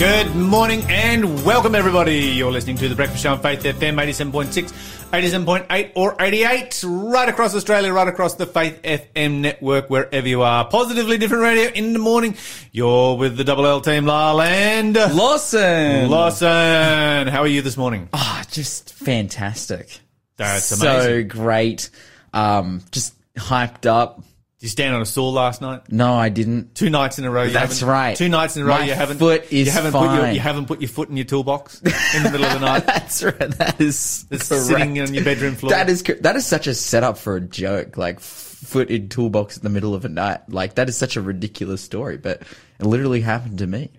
Good morning and welcome everybody. You're listening to the Breakfast Show on Faith FM 87.6, 87.8 or 88 right across Australia, right across the Faith FM network, wherever you are. Positively different radio in the morning. You're with the Double L team, Lyle and Lawson. Lawson. How are you this morning? Ah, just fantastic. That's So great. Um, just hyped up. Did you stand on a stool last night? No, I didn't. Two nights in a row. You That's haven't- right. Two nights in a row. My you haven't. foot is you haven't Put your, fine. you haven't put your foot in your toolbox in the middle of the night. That's right. That is It's correct. sitting on your bedroom floor. That is cor- that is such a setup for a joke. Like f- foot in toolbox in the middle of a night. Like that is such a ridiculous story, but it literally happened to me.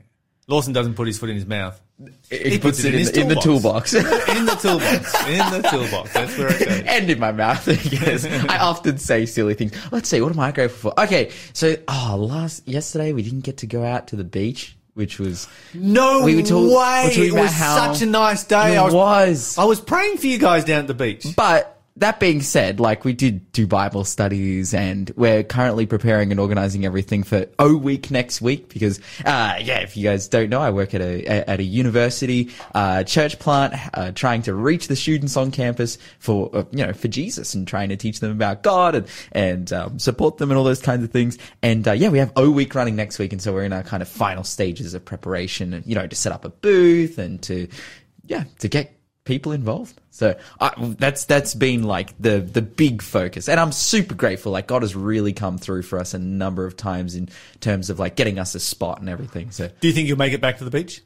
Lawson doesn't put his foot in his mouth. He, puts it in in, the- in the toolbox. In the toolbox. In the toolbox. That's where it goes. and in my mouth. Yes, I often say silly things. Let's see, what am I grateful for? Okay, so oh, last yesterday we didn't get to go out to the beach, which was No We were talk- we were way. It was such a nice day. it I was, was. I was praying for you guys down at the beach. But that being said, like we did do Bible studies, and we're currently preparing and organizing everything for O Week next week because, uh, yeah, if you guys don't know, I work at a at a university uh, church plant, uh, trying to reach the students on campus for uh, you know for Jesus and trying to teach them about God and and um, support them and all those kinds of things. And uh, yeah, we have O Week running next week, and so we're in our kind of final stages of preparation, and you know, to set up a booth and to yeah to get people involved. So I, that's that's been like the the big focus, and I'm super grateful. Like God has really come through for us a number of times in terms of like getting us a spot and everything. So Do you think you'll make it back to the beach?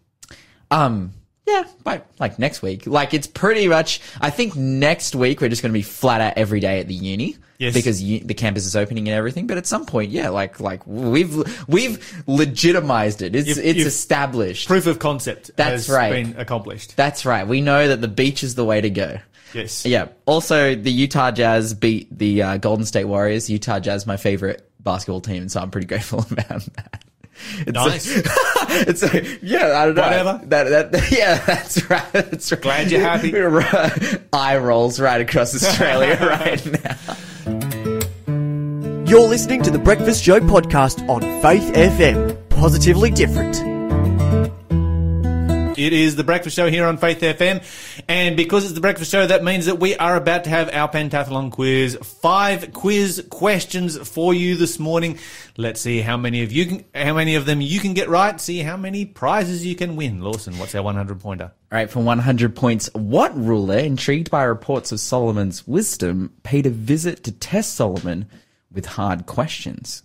um. Yeah, by like next week. Like it's pretty much. I think next week we're just going to be flat out every day at the uni. Yes. Because u- the campus is opening and everything. But at some point, yeah, like like we've we've legitimized it. It's You've- it's you've- established. Proof of concept That's has right. been accomplished. That's right. We know that the beach is the way to go. Yes. Yeah. Also, the Utah Jazz beat the uh, Golden State Warriors. Utah Jazz, my favorite basketball team, so I'm pretty grateful about that. It's Nice. it's a, yeah, I don't know. Whatever. That, that, yeah, that's right. That's right. Glad you're happy. Uh, eye rolls right across Australia right now. You're listening to the Breakfast Show podcast on Faith FM. Positively different. It is the breakfast show here on Faith FM. And because it's the breakfast show, that means that we are about to have our pentathlon quiz. Five quiz questions for you this morning. Let's see how many of you can, how many of them you can get right. See how many prizes you can win. Lawson, what's our 100 pointer? All right, for 100 points, what ruler, intrigued by reports of Solomon's wisdom, paid a visit to test Solomon with hard questions?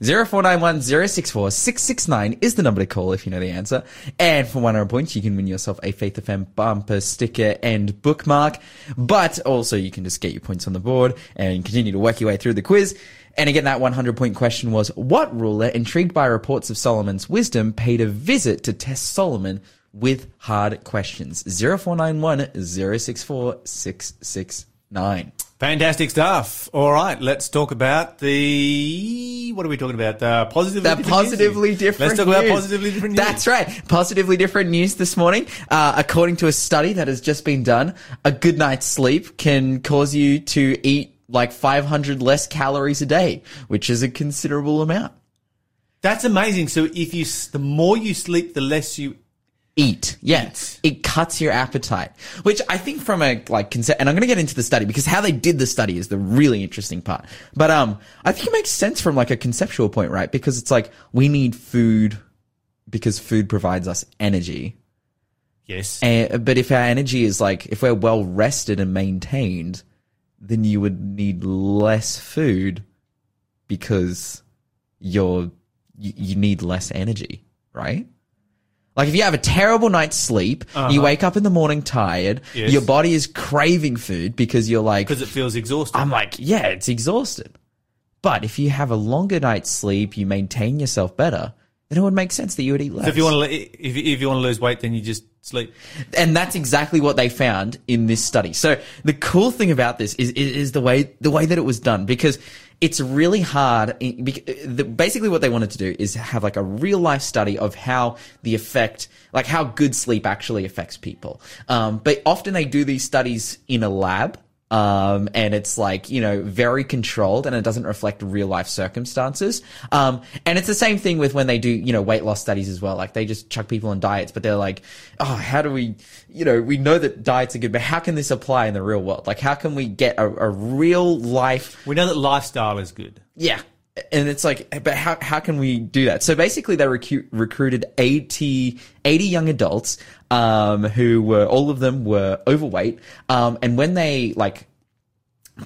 0491 064 669 is the number to call if you know the answer. And for 100 points, you can win yourself a Faith FM bumper sticker and bookmark. But also, you can just get your points on the board and continue to work your way through the quiz. And again, that 100 point question was What ruler, intrigued by reports of Solomon's wisdom, paid a visit to test Solomon with hard questions? 0491 064 669. Fantastic stuff. All right, let's talk about the what are we talking about? The positively That different positively news. different. Let's talk about positively different news. That's right. Positively different news this morning. Uh, according to a study that has just been done, a good night's sleep can cause you to eat like 500 less calories a day, which is a considerable amount. That's amazing. So if you the more you sleep, the less you Eat, yeah, Eat. it cuts your appetite. Which I think from a like concept, and I'm going to get into the study because how they did the study is the really interesting part. But um, I think it makes sense from like a conceptual point, right? Because it's like we need food because food provides us energy. yes. And, but if our energy is like, if we're well rested and maintained, then you would need less food because you're, you, you need less energy, right? Like if you have a terrible night's sleep, you uh-huh. wake up in the morning tired, Yes. your body is craving food because you're like, because it feels exhausted. I'm like, yeah, it's exhausted. But if you have a longer night's sleep, you maintain yourself better, then it would make sense that you would eat less. So if you want to if, if you want to lose weight, then you just sleep. and that's exactly what they found in this study. So the cool thing about this is, is, is the way the way that it was done because it's really hard. bec- the- Basically, what they wanted to do is have like a real life study of how the effect, like how good sleep actually affects people. Um, but often they do these studies in a lab. Um, and it's like, you know, very controlled and it doesn't reflect real life circumstances. Um, and it's the same thing with when they do, you know, weight loss studies as well. Like they just chuck people on diets, but they're like, oh, how do we, you know, we know that diets are good, but how can this apply in the real world? Like, how can we get a, a real life We know that lifestyle is good. yeah. And it's like, but how, how can we do that? So basically they recu- recruited 80, 80 young adults, um, who were, all of them were overweight. Um, and when they like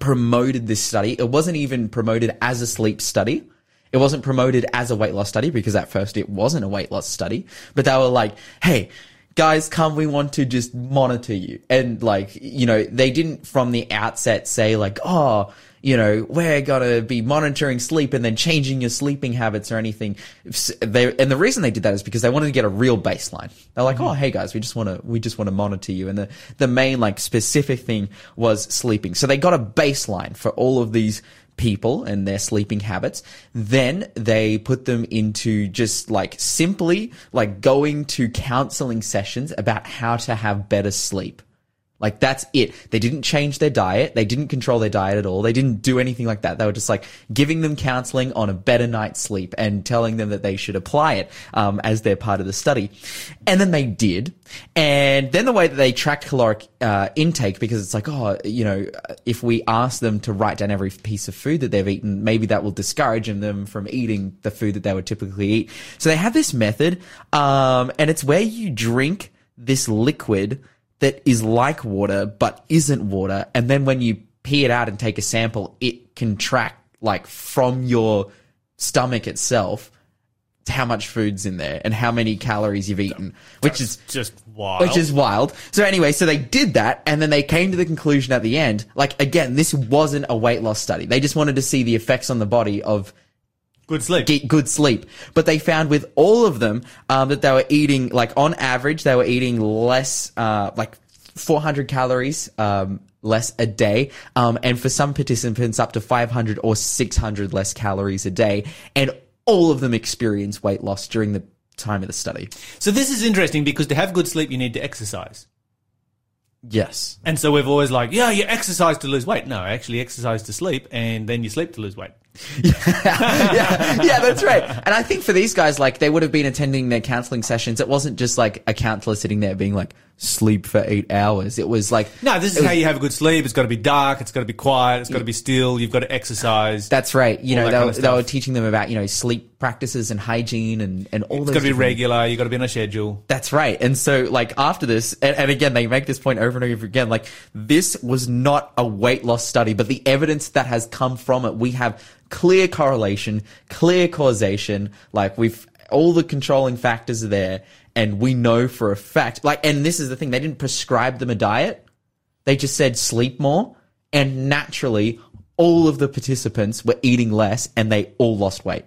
promoted this study, it wasn't even promoted as a sleep study. It wasn't promoted as a weight loss study because at first it wasn't a weight loss study, but they were like, Hey, guys, come, we want to just monitor you. And like, you know, they didn't from the outset say like, Oh, you know, we're gonna be monitoring sleep and then changing your sleeping habits or anything. They, and the reason they did that is because they wanted to get a real baseline. They're like, mm-hmm. oh, hey guys, we just want to, we just want to monitor you. And the, the main like specific thing was sleeping. So they got a baseline for all of these people and their sleeping habits. Then they put them into just like simply like going to counseling sessions about how to have better sleep. Like that's it. They didn't change their diet. They didn't control their diet at all. They didn't do anything like that. They were just like giving them counseling on a better night's sleep and telling them that they should apply it um, as their part of the study. And then they did. And then the way that they tracked caloric uh, intake, because it's like, oh, you know, if we ask them to write down every piece of food that they've eaten, maybe that will discourage them from eating the food that they would typically eat. So they have this method, um, and it's where you drink this liquid that is like water but isn't water and then when you pee it out and take a sample it can track like from your stomach itself how much food's in there and how many calories you've eaten which is Just wild. which is wild. So anyway, so they did that and then they came to the conclusion at the end, like again, this wasn't a weight loss study. They just wanted to see the effects on the body of good sleep. get good sleep. But they found with all of them um, that they were eating, like on average, they were eating less, uh, like 400 calories um, less a day, um, and for some participants, up to 500 or 600 less calories a day, and all of them experienced weight loss during the time of the study. So this is interesting because to have good sleep, you need to exercise. Yes. And so we've always like, yeah, you exercise to lose weight. No, actually exercise to sleep and then you sleep to lose weight. yeah, yeah, that's right. And I think for these guys, like they would have been attending their counseling sessions. It wasn't just like a counselor sitting there being like, sleep for eight hours. It was like, No, this is how you have a good sleep. It's got to be dark. It's got to be quiet. It's got to be still. You've got to exercise. that's right. You know, they, kind were- of they were teaching them about, you know, sleep practices and hygiene and, and all It's got to be regular. You've got to be on a schedule. That's right. And so, like, after this, and, and again, they make this point over and over again, like, this was not a weight loss study, but the evidence that has come from it, we have clear correlation, clear causation, like, we've, all the controlling factors are there, and we know for a fact, like, and this is the thing, they didn't prescribe them a diet, they just said sleep more, and naturally, all of the participants were eating less, and they all lost weight.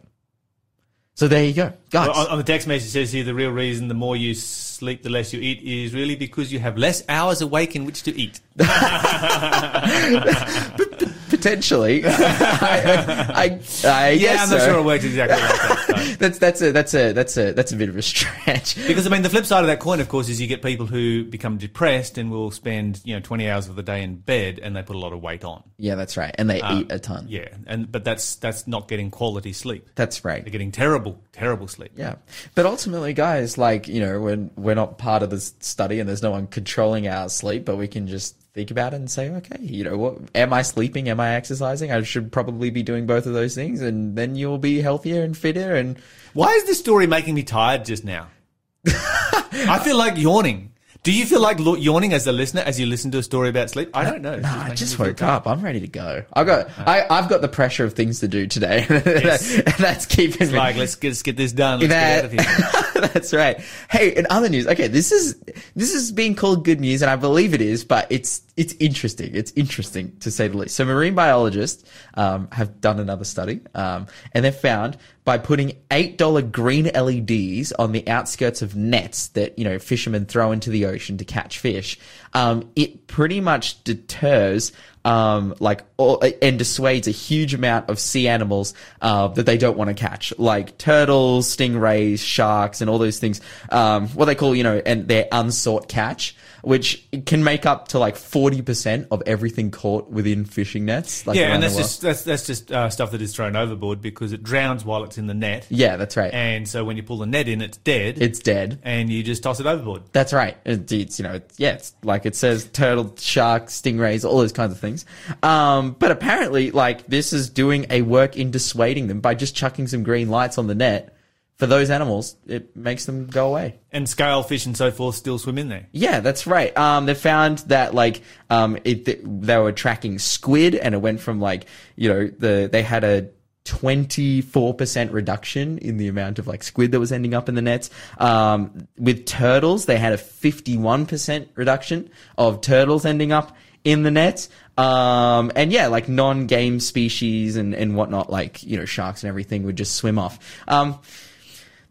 So there you go. Guys. On, on the text message it says here the real reason the more you sleep, the less you eat is really because you have less hours awake in which to eat. Potentially, I, I, I Yeah, I'm not so. sure it works exactly like that. That's that's a that's a that's a that's a bit of a stretch. Because I mean, the flip side of that coin, of course, is you get people who become depressed and will spend you know 20 hours of the day in bed and they put a lot of weight on. Yeah, that's right, and they eat um, a ton. Yeah, and but that's that's not getting quality sleep. That's right. They're getting terrible, terrible sleep. Yeah, but ultimately, guys, like you know, when we're not part of this study and there's no one controlling our sleep, but we can just think about it and say, okay, you know, what am I sleeping? Am I exercising? I should probably be doing both of those things, and then you'll be healthier and fitter. And Why is this story making me tired just now? I feel like yawning. Do you feel like yawning as a listener as you listen to a story about sleep? I don't know. No, I just woke up. I'm ready to go. I've got I, I've got the pressure of things to do today. That's keeping me Like let's get, let's get this done. Let's get out of here. That's right. Hey, in other news, okay, this is this is being called good news, and I believe it is, but it's it's interesting. It's interesting to say the least. So, marine biologists um, have done another study, um, and they've found by putting eight dollar green LEDs on the outskirts of nets that you know fishermen throw into the ocean to catch fish, um, it pretty much deters um, like, all, and dissuades a huge amount of sea animals uh, that they don't want to catch, like turtles, stingrays, sharks, and all those things. Um, what they call, you know, and their unsought catch, which can make up to like forty percent of everything caught within fishing nets. Like Yeah, and that's just that's that's just uh, stuff that is thrown overboard because it drowns while it's in the net. yeah, that's right. And so when you pull the net in, it's dead. it's dead. and you just toss it overboard. That's right. It- It's, you know, it's, yeah, it's like it says turtle, shark, stingrays, all those kinds of things. Um, but apparently, like, this is doing a work in dissuading them by just chucking some green lights on the net for those animals. It makes them go away. And scale fish and so forth still swim in there. Yeah, that's right. Um, they found that like um, it, they were tracking squid, and it went from like you know the they had a twenty four percent reduction in the amount of like squid that was ending up in the nets. Um, with turtles, they had a fifty one percent reduction of turtles ending up in the nets. Um, and yeah, like non game species and and whatnot, like you know sharks and everything would just swim off. Um,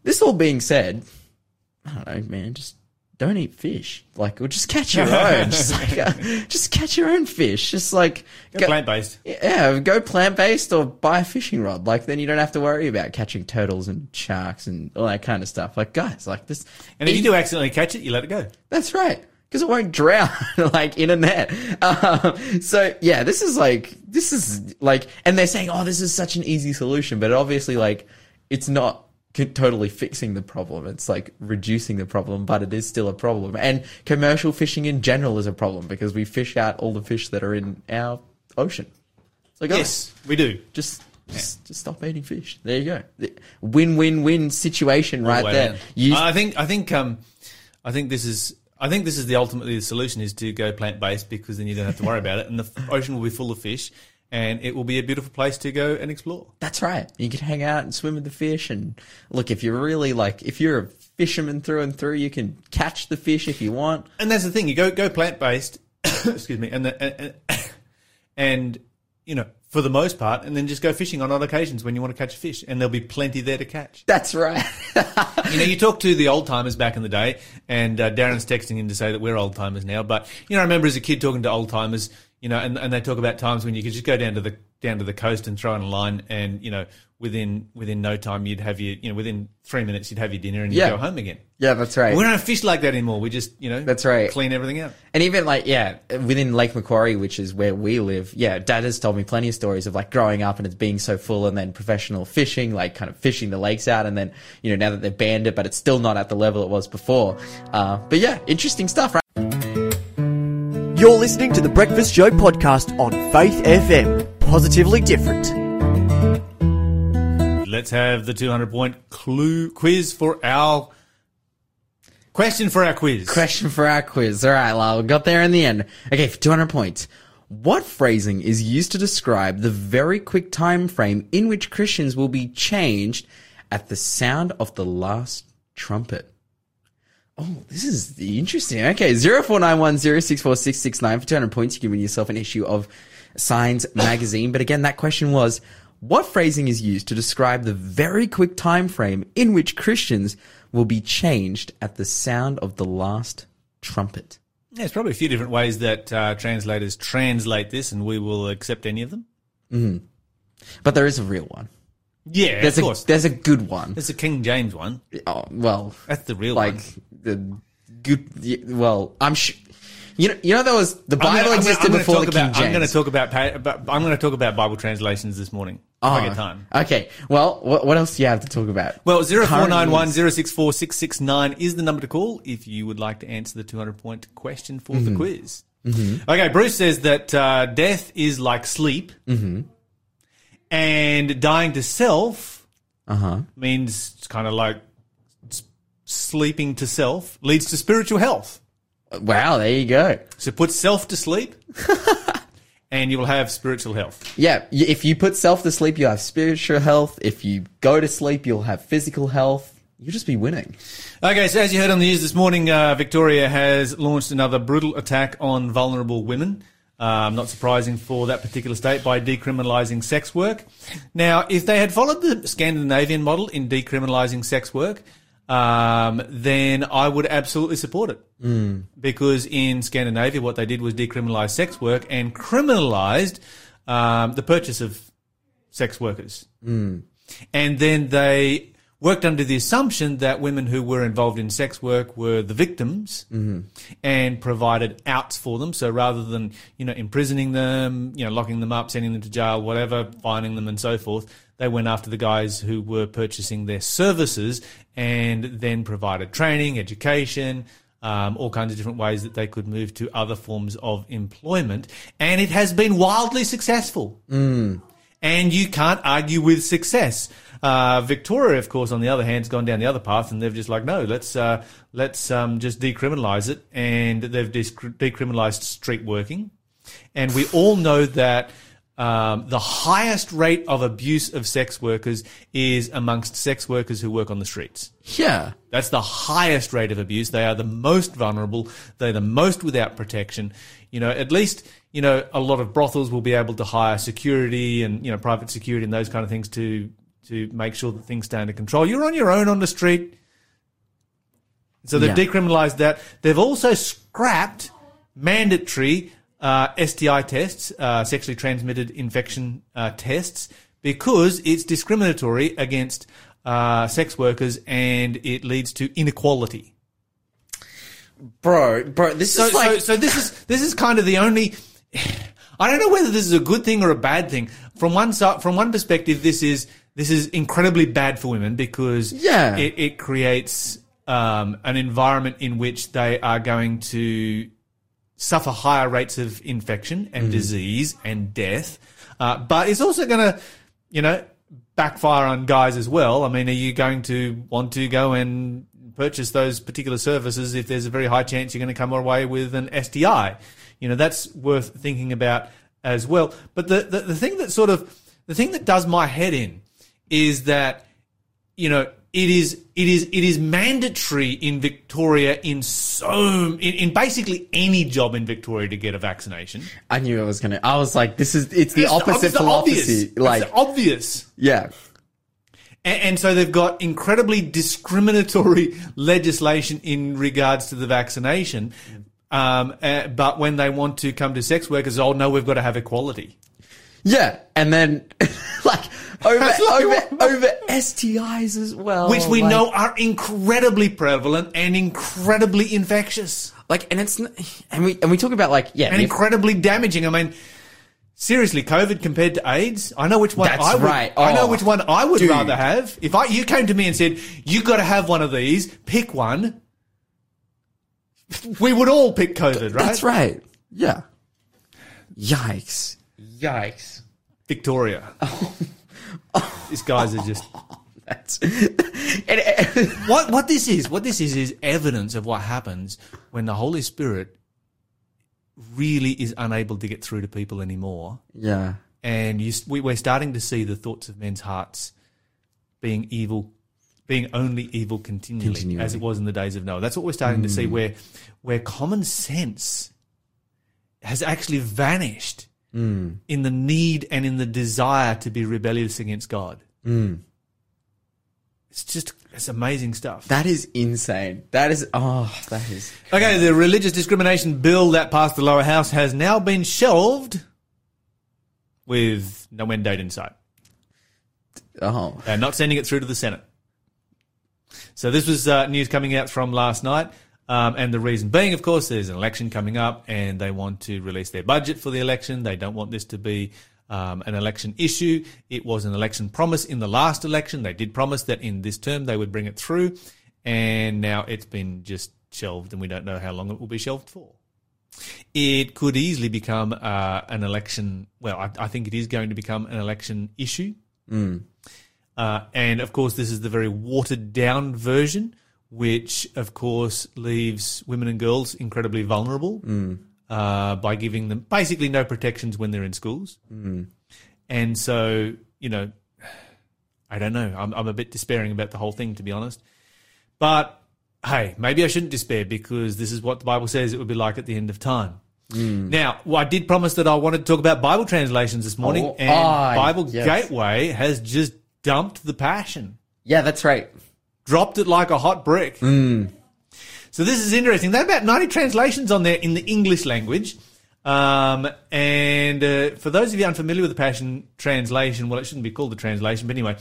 this all being said, I don't know, man, just don't eat fish. Like, or just catch your own. just like, uh, just catch your own fish. Just like, Go plant based. yeah, go plant based or buy a fishing rod. Like, then you don't have to worry about catching turtles and sharks and all that kind of stuff. Like, guys, like this. And if you do accidentally catch it, you let it go. That's right. Because it won't drown like in a net. Um, so yeah, this is like this is like, and they're saying, oh, this is such an easy solution, but obviously, like, it's not totally fixing the problem. It's like reducing the problem, but it is still a problem. And commercial fishing in general is a problem because we fish out all the fish that are in our ocean. So guys, Yes, we do. just. Just, just stop eating fish. There you go. Win-win-win situation right Way there. You, I think I think um, I think this is I think this is the ultimately the solution is to go plant based because then you don't have to worry about it, and the ocean will be full of fish, and it will be a beautiful place to go and explore. That's right. You can hang out and swim with the fish. And look, if you're really like, if you're a fisherman through and through, you can catch the fish if you want. And that's the thing. You go go plant based. excuse me. And, the, and and- and you know for the most part, and then just go fishing on odd occasions when you want to catch a fish, and there'll be plenty there to catch. That's right. You know, you talk to the old timers back in the day, and uh, Darren's texting in to say that we're old timers now. But you know, I remember as a kid talking to old timers, you know, and, and they talk about times when you could just go down to the down to the coast and throw in a line, and you know, within within no time you'd have your, you know, within three minutes you'd have your dinner and you'd Yeah. go home again. yeah, that's right. We don't fish like that anymore. We just, you know, That's right. clean everything out. And even like, yeah, within Lake Macquarie, which is where we live, yeah, dad has told me plenty of stories of like growing up and it's being so full and then professional fishing, like kind of fishing the lakes out. And then, you know, now that they've banned it, but it's still not at the level it was before. Uh, but yeah, interesting stuff, right? You're listening to the Breakfast Show podcast on Faith FM. Positively different. Let's have the 200 point clue quiz for our question for our quiz. Question for our quiz. All right, Lyle, we got there in the end. Okay, for 200 points. What phrasing is used to describe the very quick time frame in which Christians will be changed at the sound of the last trumpet? Oh, this is interesting. Okay, 0491064669 for 200 points. You're giving yourself an issue of Signs magazine. But again, that question was, what phrasing is used to describe the very quick time frame in which Christians will be changed at the sound of the last trumpet? Yeah, There's probably a few different ways that uh, translators translate this, and we will accept any of them. But there is a real one. Yeah, There's of a course. there's a good one. There's a King James one. Oh, well, That's the real like one. Like the good. Well, I'm sure. You know, you know, there was the I'm gonna- Bible I'm gonna- existed I'm gonna before the King about, James. I'm going to talk about. I'm going to talk about Bible translations this morning. If I get time. Okay. Well, what, what else do you have to talk about? Well, zero four nine one zero six four six six nine is the number to call if you would like to answer the 200 point question for Mm-hmm. the quiz. Okay, Bruce says that uh, death is like sleep, Mm-hmm. And dying to self Uh huh. means it's kind of like sleeping to self leads to spiritual health. Wow. There you go. So put self to sleep, and you will have spiritual health. Yeah. If you put self to sleep, you'll have spiritual health. If you go to sleep, you'll have physical health. You'll just be winning. Okay, so as you heard on the news this morning, uh, Victoria has launched another brutal attack on vulnerable women. Um, not surprising for that particular state by decriminalising sex work. Now, if they had followed the Scandinavian model in decriminalising sex work, um, then I would absolutely support it. Mm. Because in Scandinavia, what they did was decriminalize sex work and criminalized um, the purchase of sex workers. And then they worked under the assumption that women who were involved in sex work were the victims and provided outs for them. So rather than, you know, imprisoning them, you know, locking them up, sending them to jail, whatever, fining them and so forth, they went after the guys who were purchasing their services and then provided training, education, um, all kinds of different ways that they could move to other forms of employment. And it has been wildly successful and you can't argue with success. Uh, Victoria, of course, on the other hand, has gone down the other path, and they've just like, no, let's uh, let's um, just decriminalise it, and they've decriminalised street working, and we all know that. Um, the highest rate of abuse of sex workers is amongst sex workers who work on the streets. Yeah. That's the highest rate of abuse. They are the most vulnerable. They're the most without protection. You know, at least, you know, a lot of brothels will be able to hire security and, you know, private security and those kind of things to, to make sure that things stay under control. You're on your own on the street. So they've Yeah. decriminalized that. They've also scrapped mandatory uh, STI tests, uh, sexually transmitted infection uh, tests, because it's discriminatory against uh, sex workers and it leads to inequality. Bro, bro, this So, is like. so, so this is this is kind of the only. I don't know whether this is a good thing or a bad thing. From one side, from one perspective, this is this is incredibly bad for women because Yeah. it, it creates um, an environment in which they are going to suffer higher rates of infection and disease and death. Uh, but it's also going to, you know, backfire on guys as well. I mean, are you going to want to go and purchase those particular services if there's a very high chance you're going to come away with an STI? You know, that's worth thinking about as well. But the, the, the thing that sort of, the thing that does my head in is that, you know, it is it is it is mandatory in Victoria in so in, in basically any job in Victoria to get a vaccination. I knew I was gonna. I was like, this is. It's the It's opposite it's obvious. philosophy. Like, it's obvious. yeah. And, and so they've got incredibly discriminatory legislation in regards to the vaccination. Um, uh, but when they want to come to sex workers, oh no, we've got to have equality. Yeah. And then, like, over, like over, over STIs as well. Which we like- know are incredibly prevalent and incredibly infectious Like, and it's, n- and we, and we talk about, like, yeah. and if- incredibly damaging. I mean, seriously, COVID compared to AIDS, I know which one That's I would, right. I know Oh, which one I would dude. rather have. If I, you came to me and said, you got to have one of these, pick one. We would all pick COVID, right? That's right. Yeah. Yikes. Yikes. Victoria. These guys are just That's, and, and- what what this is. What this is is evidence of what happens when the Holy Spirit really is unable to get through to people anymore, yeah. and you, we, we're starting to see the thoughts of men's hearts being evil, being only evil continually, Continually. as it was in the days of Noah. That's what we're starting to see, hmm. where where common sense has actually vanished Mm. in the need and in the desire to be rebellious against God. Mm. It's just it's amazing stuff. That is insane. That is, oh, that is. Okay, the religious discrimination bill that passed the lower house has now been shelved with no end date in sight. Oh. They're not sending it through to the Senate. So this was uh, news coming out from last night. Um, and the reason being, of course, there's an election coming up and they want to release their budget for the election. They don't want this to be um, an election issue. It was an election promise in the last election. They did promise that in this term they would bring it through. And now it's been just shelved and we don't know how long it will be shelved for. It could easily become uh, an election. Well, I, I think it is going to become an election issue. Uh, and of course, this is the very watered down version, which of course leaves women and girls incredibly vulnerable uh, by giving them basically no protections when they're in schools. And so, you know, I don't know. I'm, I'm a bit despairing about the whole thing, to be honest. But hey, maybe I shouldn't despair because this is what the Bible says it would be like at the end of time. Now, well, I did promise that I wanted to talk about Bible translations this morning, Oh, and ah, Bible yes. Gateway has just dumped the passion, Yeah, that's right. Dropped it like a hot brick. So this is interesting. There are about 90 translations on there in the English language. Um, and uh, for those of you unfamiliar with the Passion Translation, well, it shouldn't be called the translation, but anyway,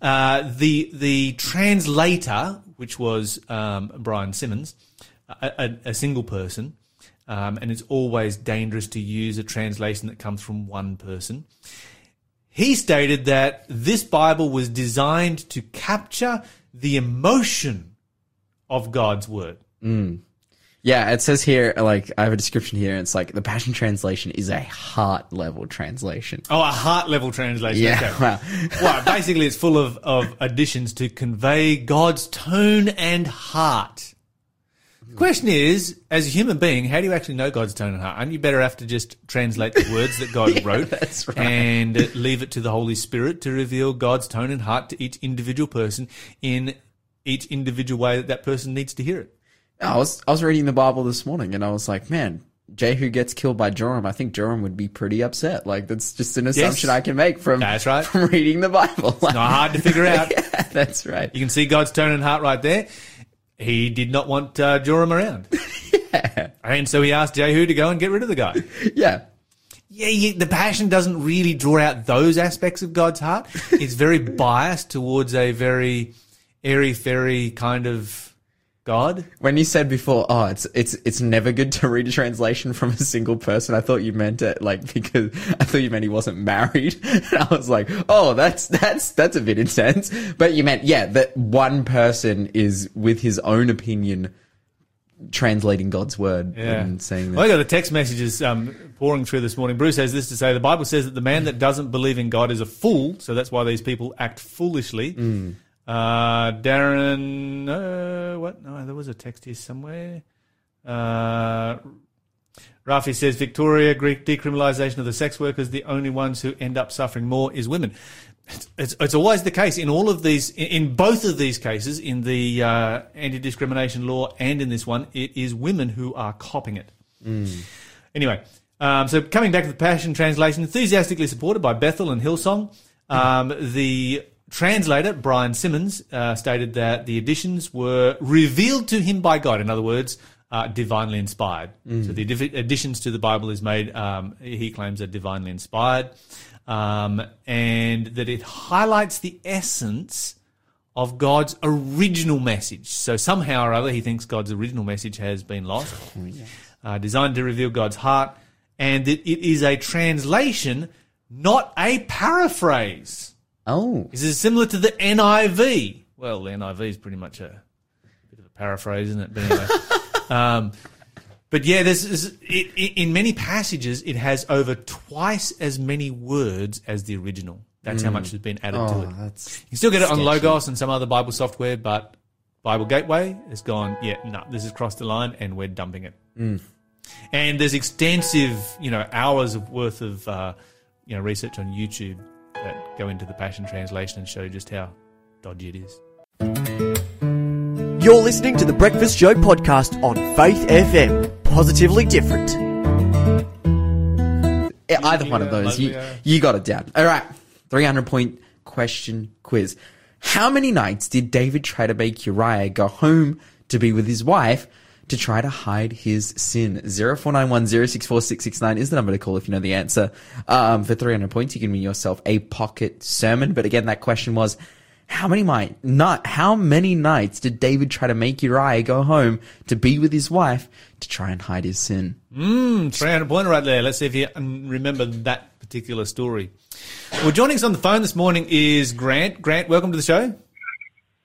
uh, the the translator, which was um, Brian Simmons, a, a, a single person, um, and it's always dangerous to use a translation that comes from one person. He stated that this Bible was designed to capture the emotion of God's word. Mm. Yeah, it says here, like, I have a description here, and it's like the Passion Translation is a heart level translation. Oh, a heart level translation. Yeah, Okay. wow. well, basically, it's full of, of additions to convey God's tone and heart. The question is, as a human being, how do you actually know God's tone and heart? Aren't you better have to just translate the words that God wrote that's right. and leave it to the Holy Spirit to reveal God's tone and heart to each individual person in each individual way that that person needs to hear it? I was I was reading the Bible this morning, and I was like, man, Jehu gets killed by Joram. I think Joram would be pretty upset. Like, that's just an assumption I can make from That's right. from reading the Bible. Not hard to figure out. yeah, that's right. You can see God's tone and heart right there. He did not want uh, Joram around. And so he asked Jehu to go and get rid of the guy. Yeah. Yeah, yeah, the passion doesn't really draw out those aspects of God's heart. It's very biased towards a very airy fairy kind of God. When you said before, oh, it's it's it's never good to read a translation from a single person. I thought you meant it like because I thought you meant he wasn't married, and I was like, oh, that's that's that's a bit intense. But you meant yeah, that one person is with his own opinion translating God's word and saying Well, I got a text messages um, pouring through this morning. Bruce has this to say: the Bible says that the man that doesn't believe in God is a fool. So that's why these people act foolishly. Uh, Darren, uh, what? No, there was a text here somewhere. Uh, Rafi says Victoria, Greek decriminalisation of the sex workers, the only ones who end up suffering more is women. It's, it's, it's always the case in all of these, in, in both of these cases, in the uh, anti-discrimination law and in this one, it is women who are copping it. Anyway, um, so coming back to the Passion Translation, enthusiastically supported by Bethel and Hillsong, um, the translator, Brian Simmons, uh, stated that the additions were revealed to him by God. In other words, uh, divinely inspired. So the addi- additions to the Bible is made, um, he claims, are divinely inspired, um, and that it highlights the essence of God's original message. So somehow or other, he thinks God's original message has been lost. Uh, designed to reveal God's heart, and that it is a translation, not a paraphrase. Oh, This is similar to the NIV. Well, the NIV is pretty much a bit of a paraphrase, isn't it? But anyway. um, but yeah, this is it, it, in many passages. It has over twice as many words as the original. That's how much has been added to oh, it. that's You can still get it on. Logos and some other Bible software, but Bible Gateway has gone, yeah, no, this has crossed the line and we're dumping it. And there's extensive, you know, hours of worth of, uh, you know, research on YouTube that go into the Passion Translation and show just how dodgy it is. You're listening to the Breakfast Show podcast on Faith FM. Positively different. Yeah, either one of those. You, you got it down. All right. 300 point question quiz. How many nights did David try to make Uriah go home to be with his wife to try to hide his sin? 0491 064669 is the number to call if you know the answer. Um, for 300 points, you can win yourself a pocket sermon. But again, that question was, how many might not how many nights did David try to make Uriah go home to be with his wife to try and hide his sin? Mm, 300 pointer right there. Let's see if you remember that particular story. Well, joining us on the phone this morning is Grant. Grant, welcome to the show.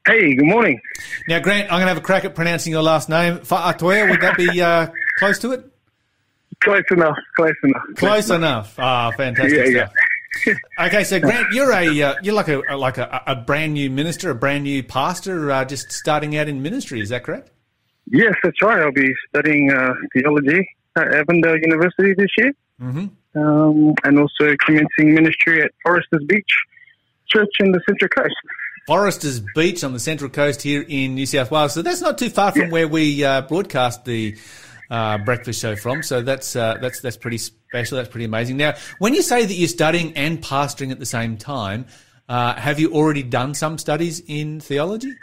Hey, good morning. Now, Grant, I'm going to have a crack at pronouncing your last name. Fa'atoya, would that be uh, close to it? Close enough. Close enough. Close enough. Ah, fantastic Yeah, yeah. okay, so Grant, you're a uh, you're like a like a, a brand new minister, a brand new pastor, uh, just starting out in ministry. Is that correct? Yes, that's right. I'll be studying uh, theology at Avondale University this year, mm-hmm. um, and also commencing ministry at Forresters Beach Church in the Central Coast. Forresters Beach on the Central Coast here in New South Wales. So that's not too far from where we uh, broadcast the uh, breakfast show from. So that's uh, that's that's pretty special. That's pretty amazing. Now, when you say that you're studying and pastoring at the same time, uh, have you already done some studies in theology?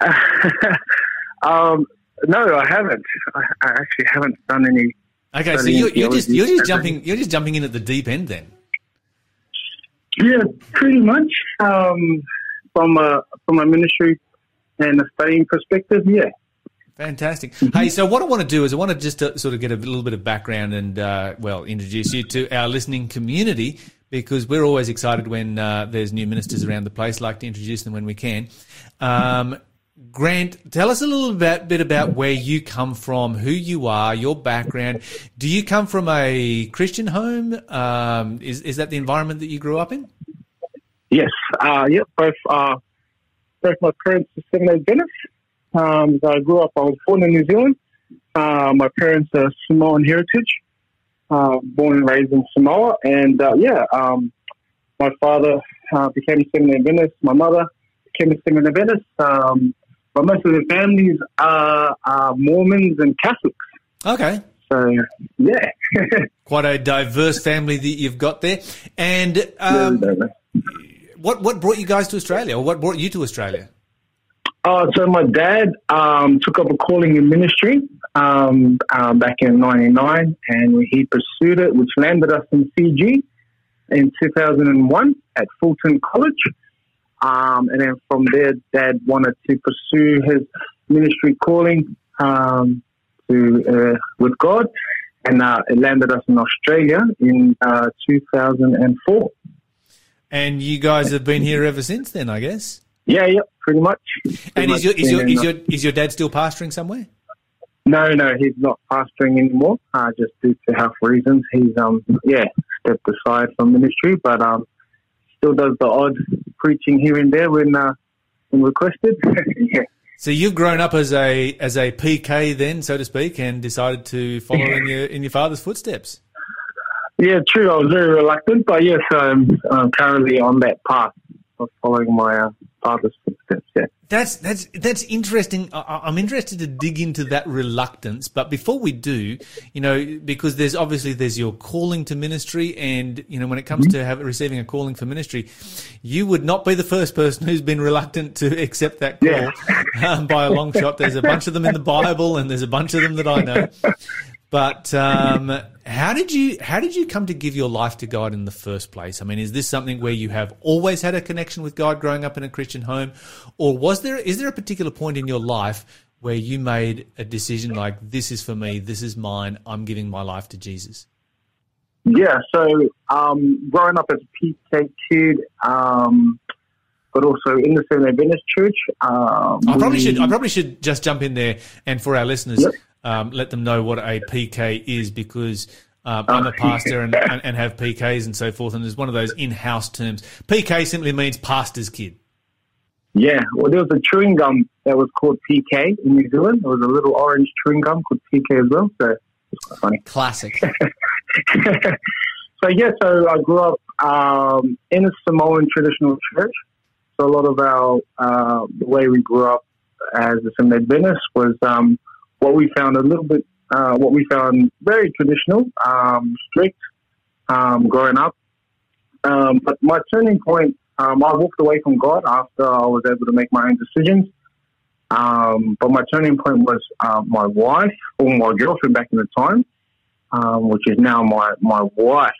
um, no, I haven't. I, I actually haven't done any. Okay, so you're, you're just you're just jumping you're just jumping in at the deep end then. Yeah, pretty much. Um, from a from a ministry and a studying perspective, yeah. Fantastic. Hey, so what I want to do is I want to just uh, sort of get a little bit of background and, uh, well, introduce you to our listening community because we're always excited when uh, there's new ministers around the place, like to introduce them when we can. Um, Grant, tell us a little bit, bit about where you come from, who you are, your background. Do you come from a Christian home? Um, is, is that the environment that you grew up in? Yes. Uh, yep. Both uh, both my parents are Seventh Adventists. Um, I grew up. I was born in New Zealand. Uh, my parents are Samoan heritage. Uh, born and raised in Samoa, and uh, yeah, um, my father uh, became a Seventh Adventist. My mother became a Seventh Adventist. Um, but most of the families are, are Mormons and Catholics. Okay. So yeah. Quite a diverse family that you've got there. And um, what, what brought you guys to Australia or what brought you to Australia? Uh, so my dad um, took up a calling in ministry um, uh, back in '99, and he pursued it, which landed us in Fiji in 2001 at Fulton College. Um, and then from there, Dad wanted to pursue his ministry calling um, to uh, with God, and uh, it landed us in Australia in uh, 2004. And you guys have been here ever since then, I guess. Yeah, yeah, pretty much. And Pretty is your is your is your is your dad still pastoring somewhere? No, no, he's not pastoring anymore. Uh, just due to health reasons, he's um yeah stepped aside from ministry, but um still does the odd preaching here and there when uh, when requested. yeah. So you've grown up as a as a PK then, so to speak, and decided to follow in your in your father's footsteps. Yeah, true. I was very reluctant, but yes, I'm, I'm currently on that path of following my uh, father's footsteps. Yeah. That's that's that's interesting. I- I'm interested to dig into that reluctance, but before we do, you know, because there's obviously there's your calling to ministry, and you know, when it comes to have, receiving a calling for ministry, you would not be the first person who's been reluctant to accept that call Yeah. um, by a long shot. There's a bunch of them in the Bible, and there's a bunch of them that I know. But um, how did you how did you come to give your life to God in the first place? I mean, is this something where you have always had a connection with God growing up in a Christian home, or was there is there a particular point in your life where you made a decision like this is for me, this is mine, I'm giving my life to Jesus? Yeah, so um, growing up as a PK kid, um, but also in the Seventh Adventist Church. Um, I probably we- should I probably should just jump in there and for our listeners, Yep. Um, let them know what a PK is because. Um, I'm a pastor and, and, have PKs and so forth, and there's one of those in-house terms. PK simply means pastor's kid. Yeah, well, there was a chewing gum that was called PK in New Zealand. There was a little orange chewing gum called PK as well. So it's quite funny. Classic. so yeah, so I grew up um, in a Samoan traditional church. So a lot of our uh, the way we grew up as a Seventh Adventist was um, what we found a little bit uh, what we found very traditional, um, strict um, growing up. Um, but my turning point, um, I walked away from God after I was able to make my own decisions. Um, but my turning point was uh, my wife or my girlfriend back in the time, which is now my my wife.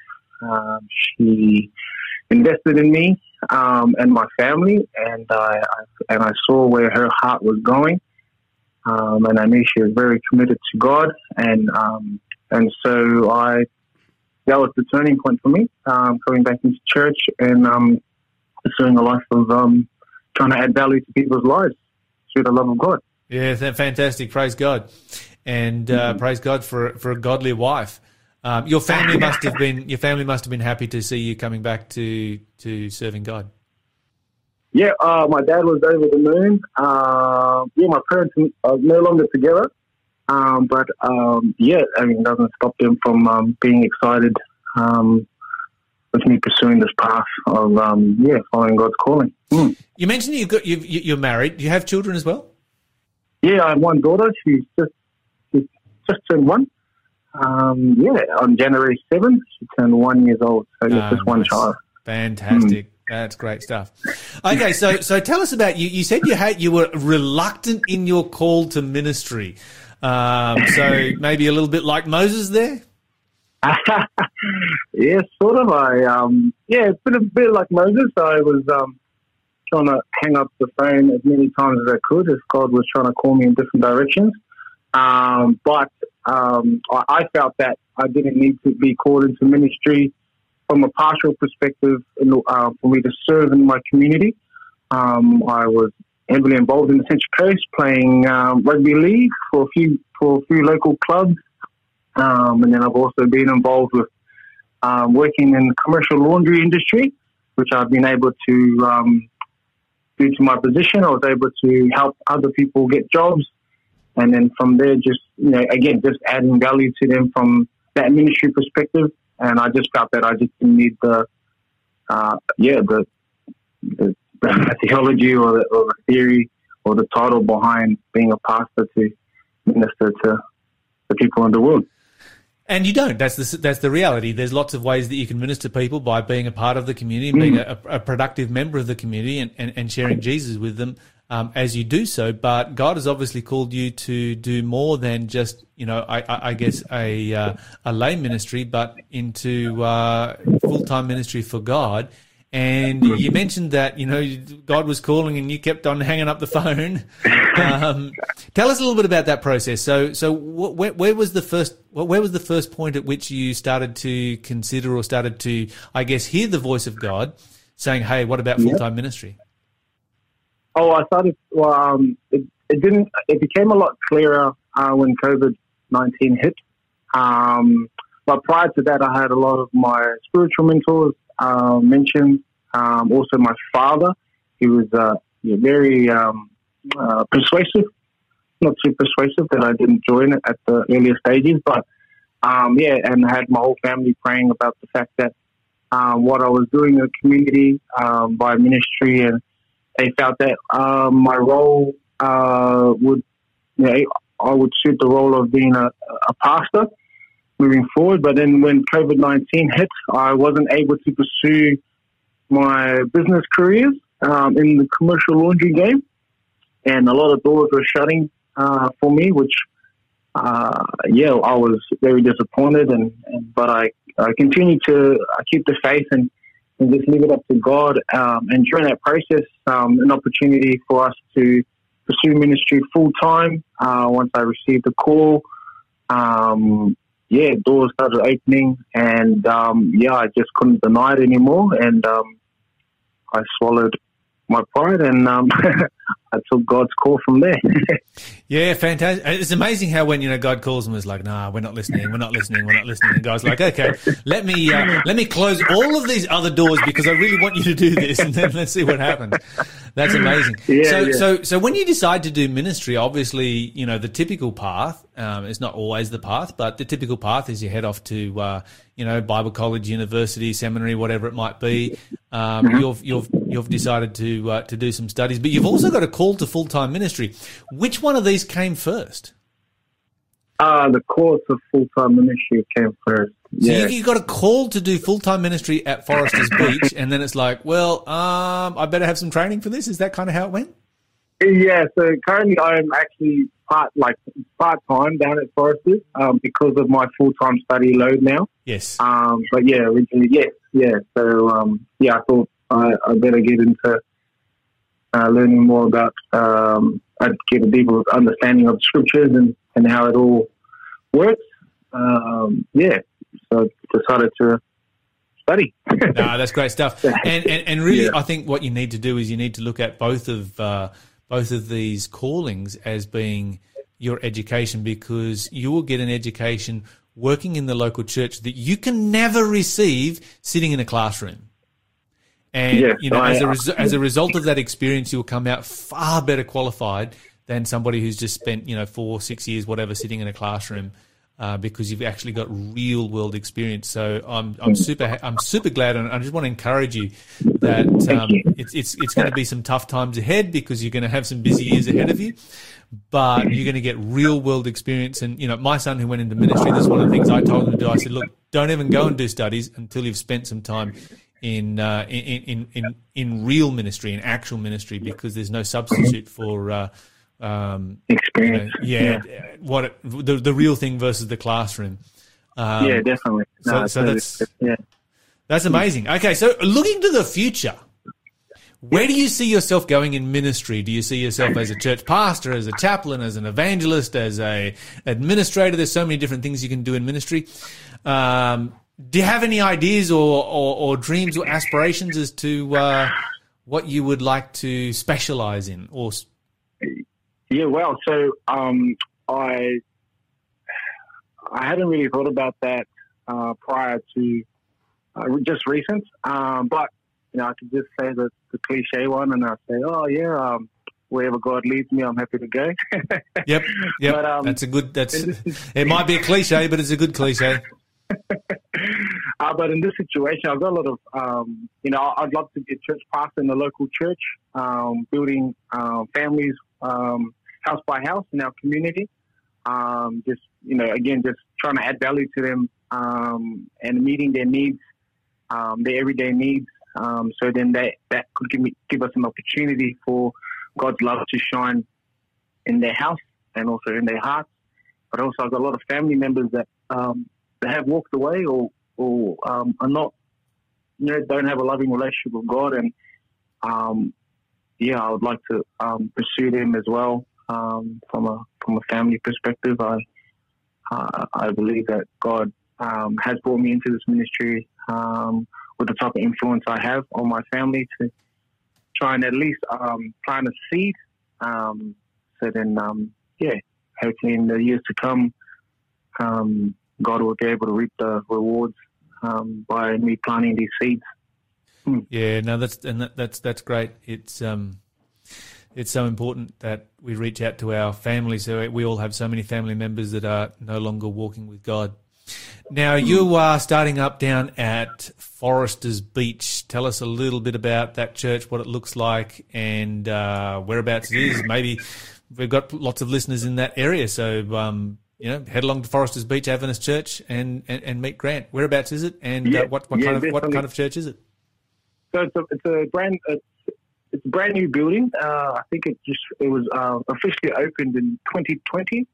She invested in me and my family, and I, I and I saw where her heart was going, um, and I knew she was very committed to God, and um, and so I that was the turning point for me, um, coming back into church and um, pursuing a life of um, trying to add value to people's lives through the love of God. Yeah, fantastic. Praise God, and uh, praise God for for a godly wife. Um, your family must have been your family must have been happy to see you coming back to to serving God. Yeah, uh, my dad was over the moon. Uh, yeah, my parents are no longer together. Um, but um, yeah, I mean, it doesn't stop them from um, being excited um, with me pursuing this path of um, yeah, following God's calling. Mm. You mentioned you got you've, you- you're married. Do you have children as well? Yeah, I have one daughter. She's just she's just turned one. Um, yeah, on January seventh, she turned one years old. So Ah, just one nice. child. Fantastic. That's great stuff. Okay, so so tell us about you. You said you had you were reluctant in your call to ministry. Um, so maybe a little bit like Moses there. yeah, sort of. I um, yeah, it's been a bit like Moses. I was um, trying to hang up the phone as many times as I could, as God was trying to call me in different directions. Um, but um, I, I felt that I didn't need to be called into ministry from a pastoral perspective uh, for me to serve in my community. Um, I was heavily involved in the Central Coast, playing um, rugby league for a few for a few local clubs, um, and then I've also been involved with um, working in the commercial laundry industry, which I've been able to um, due to my position. I was able to help other people get jobs, and then from there, just you know, again, just adding value to them from that ministry perspective. And I just felt that I just didn't need the, uh, yeah, the, the, the theology or the, or the theory or the title behind being a pastor to minister to the people in the world. And you don't. That's the that's the reality. There's lots of ways that you can minister people by being a part of the community, and being a, a, productive member of the community, and, and, and sharing Jesus with them um, as you do so. But God has obviously called you to do more than just, you know, I, I guess a uh, a lay ministry, but into uh, full time ministry for God. And you mentioned that you know God was calling, and you kept on hanging up the phone. Um, tell us a little bit about that process. So, so where, where, was the first where was the first point at which you started to consider or started to, I guess, hear the voice of God saying, "Hey, what about full time ministry?" Oh, I started. Well, um, it, it didn't. It became a lot clearer uh, when COVID nineteen hit. Um, but prior to that, I had a lot of my spiritual mentors uh, mentioned. Um, also, my father, he was uh, very um, uh, persuasive. Not too persuasive that I didn't join it at the earlier stages, but um, yeah, and had my whole family praying about the fact that um, what I was doing in the community by ministry, and they felt that um, my role uh, would, you know, I would suit the role of being a, a pastor moving forward. But then when COVID 19 hit, I wasn't able to pursue my business careers um, in the commercial laundry game. And a lot of doors were shutting uh, for me, which, uh, yeah, I was very disappointed. And, and but I, I continued to I keep the faith and, and just leave it up to God. Um, and during that process, um, an opportunity for us to pursue ministry full time. Uh, once I received the call, um, yeah, doors started opening, and um, yeah, I just couldn't deny it anymore, and um, I swallowed my pride, and um, I took God's call from there. yeah, fantastic. It's amazing how when you know God calls them, is like, nah, we're not listening, we're not listening, we're not listening. And God's like, okay, let me uh, let me close all of these other doors because I really want you to do this, and then let's see what happens. That's amazing. Yeah, so, yeah. so, so when you decide to do ministry, obviously, you know the typical path. Um, it's not always the path, but the typical path is you head off to, uh, you know, Bible college, university, seminary, whatever it might be. Um, mm-hmm. You've you've you've decided to uh, to do some studies, but you've also got a call to full time ministry. Which one of these came first? Uh, the call to full time ministry came first. So you, you, got a call to do full time ministry at Forresters Beach, and then it's like, well, um, I better have some training for this. Is that kind of how it went? Yeah. So currently, I'm actually part like part time down at Forresters um, because of my full time study load now. Yes. Um, but yeah, originally, yes, yeah. So um, yeah, I thought I, I better get into uh, learning more about, um, I'd get a deeper understanding of scriptures and, and how it all works. Um, yeah, so I decided to study. no, that's great stuff. And, and, and really, yeah. I think what you need to do is you need to look at both of, uh, both of these callings as being your education because you will get an education working in the local church that you can never receive sitting in a classroom. And yes, you know, I, as a res- as a result of that experience, you'll come out far better qualified than somebody who's just spent you know four, six years, whatever, sitting in a classroom. Uh, because you've actually got real world experience. So I'm I'm super I'm super glad, and I just want to encourage you that um, it's it's it's going to be some tough times ahead because you're going to have some busy years ahead of you, but you're going to get real world experience. And you know, my son who went into ministry, this is one of the things I told him to do. I said, look, don't even go and do studies until you've spent some time in, uh, in, in in in real ministry, in actual ministry, because there's no substitute for. Uh, um, you know, Experience. yeah, what it, the the real thing versus the classroom. Um, yeah, definitely. so- so that's- yeah. That's amazing. Okay, so looking to the future, where do you see yourself going in ministry? Do you see yourself as a church pastor, as a chaplain, as an evangelist, as a administrator? There's so many different things you can do in ministry. Um, do you have any ideas or, or, or dreams or aspirations as to uh, what you would like to specialize in? Or Yeah, well, so um, I I hadn't really thought about that uh, prior to uh, just recent, um, but you know I could just say the, the cliche one, and I say, oh yeah, um, wherever God leads me, I'm happy to go. yep, yep. But, um, that's a good. That's it. Might be a cliche, but it's a good cliche. Uh, but in this situation, I've got a lot of, um, you know, I'd love to be a church pastor in the local church, um, building uh, families um, house by house in our community. Um, just, you know, again, just trying to add value to them um, and meeting their needs, um, their everyday needs. So then that, that could give, me, give us an opportunity for God's love to shine in their house and also in their hearts. But also, I've got a lot of family members that that have walked away or or um, are not, you know, don't have a loving relationship with God, and um, yeah, I would like to um, pursue them as well um, from a from a family perspective. I uh, I believe that God um, has brought me into this ministry um, with the type of influence I have on my family to try and at least um, plant a seed. Um, so then, um, yeah, hopefully in the years to come, um, God will be able to reap the rewards um, by me planting these seeds. Yeah, no, that's and that, that's that's great. It's um, it's so important that we reach out to our families. We all have so many family members that are no longer walking with God. Now you are starting up down at Forresters Beach. Tell us a little bit about that church, what it looks like, and uh, whereabouts it is. Maybe we've got lots of listeners in that area, so um, you know, head along to Forresters Beach Adventist Church and, and, and meet Grant. Whereabouts is it, and Yeah, uh, what what yeah, kind of what kind of church is it? So it's a, it's a brand it's, it's a brand new building. Uh, I think it just it was uh, officially opened in 2020.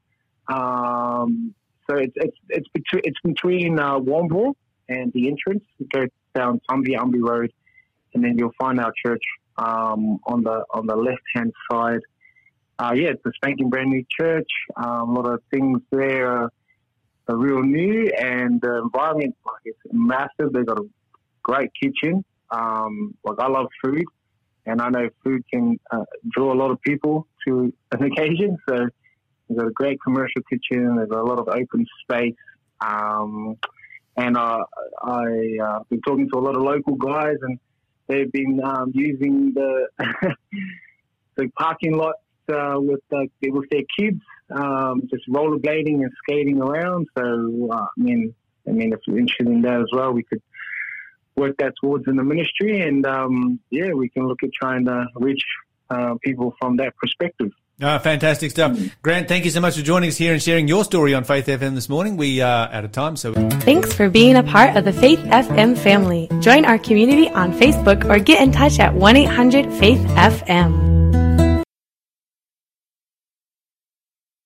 Um, so it's it's it's between it's between uh, and the entrance. You go down Umby Umby Road, and then you'll find our church um, on the on the left hand side. Uh, yeah, it's a spanking brand new church. Um, a lot of things there are, are real new, and the environment like it's massive. They've got a great kitchen. Um, like I love food, and I know food can uh, draw a lot of people to an occasion. So they've got a great commercial kitchen. They've got a lot of open space. Um, and uh, I uh, been talking to a lot of local guys, and they've been um, using the the parking lot uh, with uh, with their kids, um, just rollerblading and skating around. So uh, I mean, I mean, if you're interested in that as well, we could work that towards in the ministry, and um, yeah, we can look at trying to reach uh, people from that perspective. Ah, fantastic stuff. Grant, thank you so much for joining us here and sharing your story on Faith FM this morning. We are out of time, so Thanks for being a part of the Faith FM family. Join our community on Facebook or get in touch at 1 800 Faith FM.